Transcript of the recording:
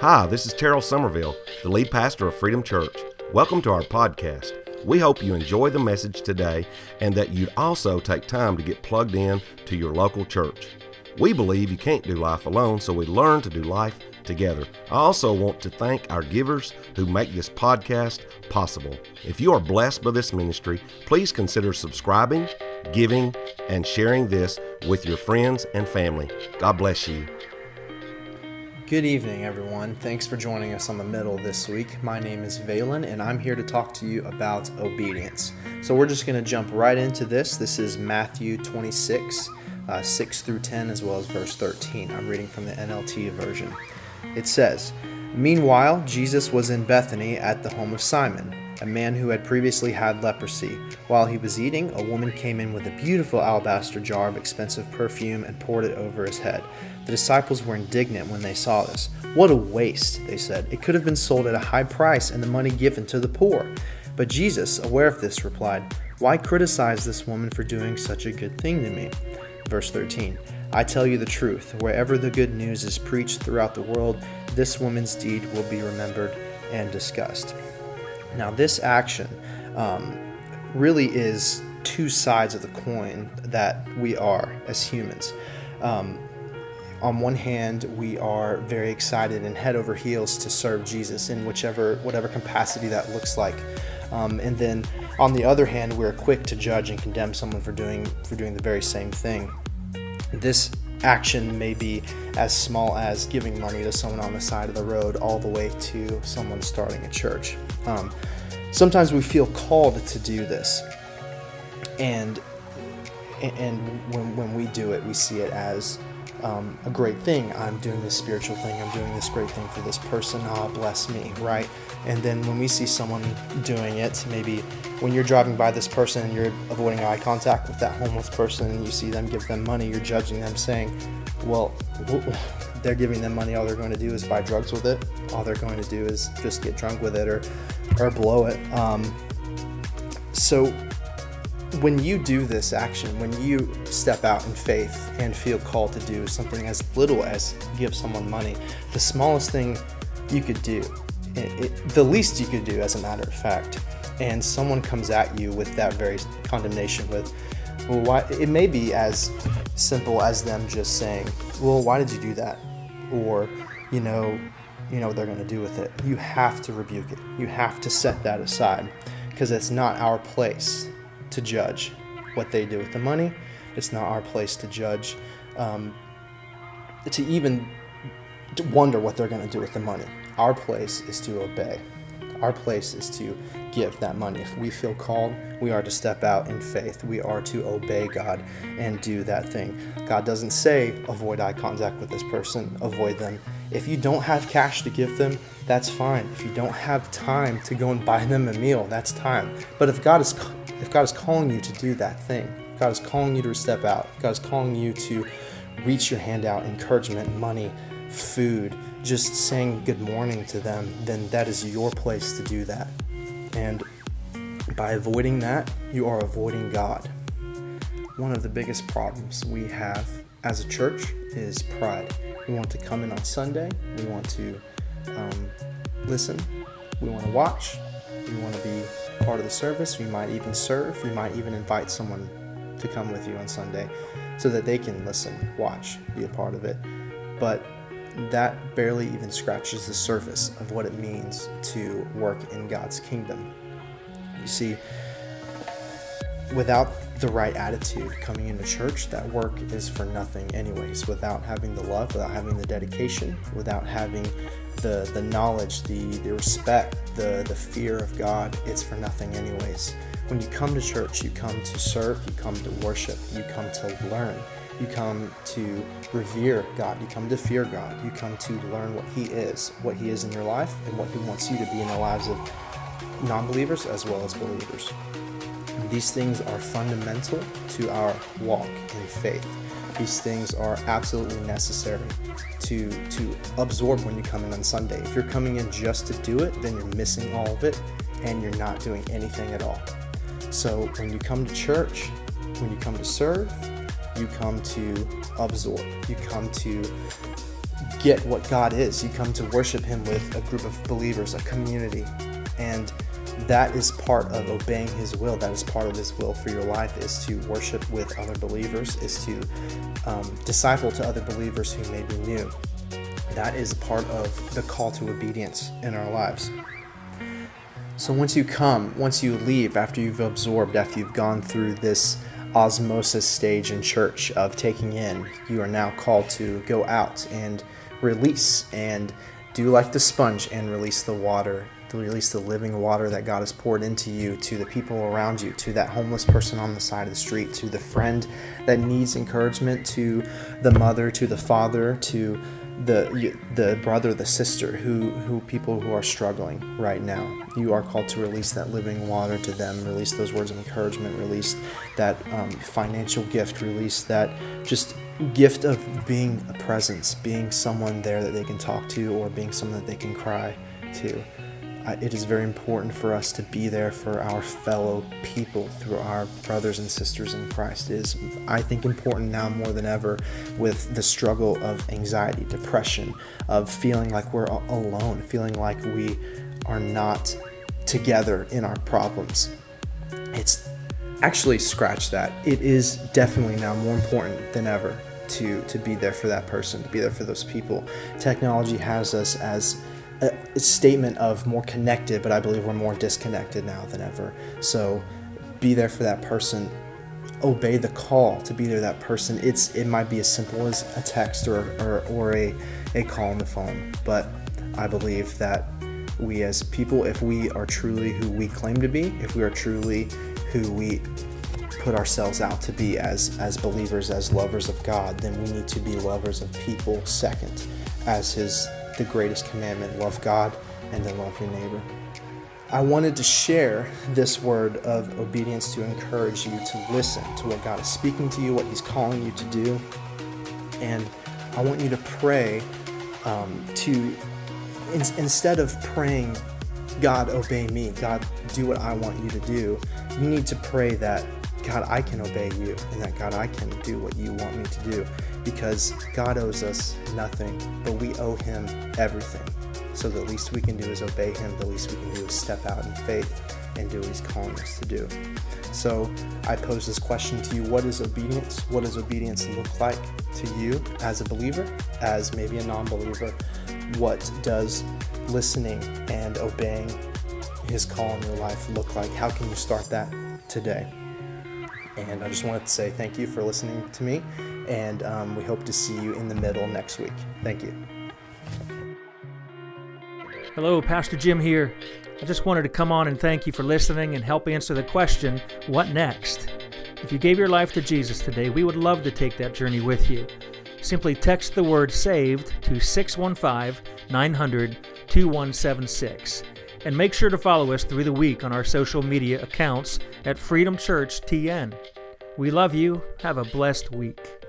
Hi, this is Terrell Somerville, the lead pastor of Freedom Church. Welcome to our podcast. We hope you enjoy the message today and that you'd also take time to get plugged in to your local church. We believe you can't do life alone, so we learn to do life together. I also want to thank our givers who make this podcast possible. If you are blessed by this ministry, please consider subscribing, giving, and sharing this with your friends and family. God bless you. Good evening, everyone. Thanks for joining us on the middle this week. My name is Valen, and I'm here to talk to you about obedience. So, we're just going to jump right into this. This is Matthew 26, uh, 6 through 10, as well as verse 13. I'm reading from the NLT version. It says, Meanwhile, Jesus was in Bethany at the home of Simon, a man who had previously had leprosy. While he was eating, a woman came in with a beautiful alabaster jar of expensive perfume and poured it over his head. The disciples were indignant when they saw this. What a waste, they said. It could have been sold at a high price and the money given to the poor. But Jesus, aware of this, replied, Why criticize this woman for doing such a good thing to me? Verse 13 I tell you the truth, wherever the good news is preached throughout the world, this woman's deed will be remembered and discussed. Now, this action um, really is two sides of the coin that we are as humans. Um, on one hand, we are very excited and head over heels to serve Jesus in whichever whatever capacity that looks like. Um, and then on the other hand, we're quick to judge and condemn someone for doing for doing the very same thing. This action may be as small as giving money to someone on the side of the road, all the way to someone starting a church. Um, sometimes we feel called to do this, and and when, when we do it, we see it as um, a great thing. I'm doing this spiritual thing. I'm doing this great thing for this person. Ah, oh, bless me, right? And then when we see someone doing it, maybe when you're driving by this person and you're avoiding eye contact with that homeless person and you see them give them money, you're judging them, saying, well, they're giving them money. All they're going to do is buy drugs with it. All they're going to do is just get drunk with it or, or blow it. Um, so when you do this action, when you step out in faith and feel called to do something as little as give someone money, the smallest thing you could do, it, it, the least you could do, as a matter of fact, and someone comes at you with that very condemnation, with, well, why? It may be as simple as them just saying, well, why did you do that? Or, you know, you know what they're going to do with it. You have to rebuke it. You have to set that aside because it's not our place to judge what they do with the money. It's not our place to judge, um, to even wonder what they're going to do with the money. Our place is to obey. Our place is to give that money. If we feel called, we are to step out in faith. We are to obey God and do that thing. God doesn't say avoid eye contact with this person, avoid them. If you don't have cash to give them, that's fine. If you don't have time to go and buy them a meal, that's time. But if God is if God is calling you to do that thing, God is calling you to step out, God is calling you to reach your hand out, encouragement, money, food, just saying good morning to them, then that is your place to do that. And by avoiding that, you are avoiding God. One of the biggest problems we have as a church is pride. We want to come in on Sunday, we want to um, listen, we want to watch, we want to be part of the service. We might even serve. We might even invite someone to come with you on Sunday so that they can listen, watch, be a part of it. But that barely even scratches the surface of what it means to work in God's kingdom. You see, without the right attitude coming into church, that work is for nothing, anyways. Without having the love, without having the dedication, without having the, the knowledge, the, the respect, the, the fear of God, it's for nothing, anyways. When you come to church, you come to serve, you come to worship, you come to learn, you come to revere God, you come to fear God, you come to learn what He is, what He is in your life, and what He wants you to be in the lives of non believers as well as believers. These things are fundamental to our walk in faith. These things are absolutely necessary to to absorb when you come in on Sunday. If you're coming in just to do it, then you're missing all of it and you're not doing anything at all. So when you come to church, when you come to serve, you come to absorb. You come to get what God is. You come to worship Him with a group of believers, a community. And that is part of obeying His will. That is part of His will for your life is to worship with other believers, is to um, disciple to other believers who may be new. That is part of the call to obedience in our lives. So once you come, once you leave, after you've absorbed, after you've gone through this osmosis stage in church of taking in, you are now called to go out and release and do like the sponge and release the water, to release the living water that God has poured into you to the people around you, to that homeless person on the side of the street, to the friend that needs encouragement, to the mother, to the father, to the the brother, the sister, who who people who are struggling right now. You are called to release that living water to them, release those words of encouragement, release that um, financial gift, release that just gift of being a presence, being someone there that they can talk to, or being someone that they can cry to it is very important for us to be there for our fellow people through our brothers and sisters in Christ. It is, I think, important now more than ever with the struggle of anxiety, depression, of feeling like we're alone, feeling like we are not together in our problems. It's actually scratch that. It is definitely now more important than ever to to be there for that person, to be there for those people. Technology has us as a statement of more connected, but I believe we're more disconnected now than ever. So be there for that person. Obey the call to be there that person. It's it might be as simple as a text or, or, or a, a call on the phone, but I believe that we as people, if we are truly who we claim to be, if we are truly who we put ourselves out to be as as believers, as lovers of God, then we need to be lovers of people second, as His the greatest commandment love God and then love your neighbor. I wanted to share this word of obedience to encourage you to listen to what God is speaking to you, what He's calling you to do. And I want you to pray um, to, in, instead of praying, God, obey me, God, do what I want you to do, you need to pray that, God, I can obey you, and that, God, I can do what you want me to do because God owes us nothing, but we owe Him everything. So the least we can do is obey Him, the least we can do is step out in faith and do what He's calling us to do. So I pose this question to you What is obedience? What does obedience look like to you as a believer, as maybe a non believer? What does listening and obeying His call in your life look like? How can you start that today? And I just wanted to say thank you for listening to me and um, we hope to see you in the middle next week. Thank you. Hello, Pastor Jim here. I just wanted to come on and thank you for listening and help answer the question what next? If you gave your life to Jesus today, we would love to take that journey with you. Simply text the word SAVED to 615 900 2176. And make sure to follow us through the week on our social media accounts at Freedom Church TN. We love you. Have a blessed week.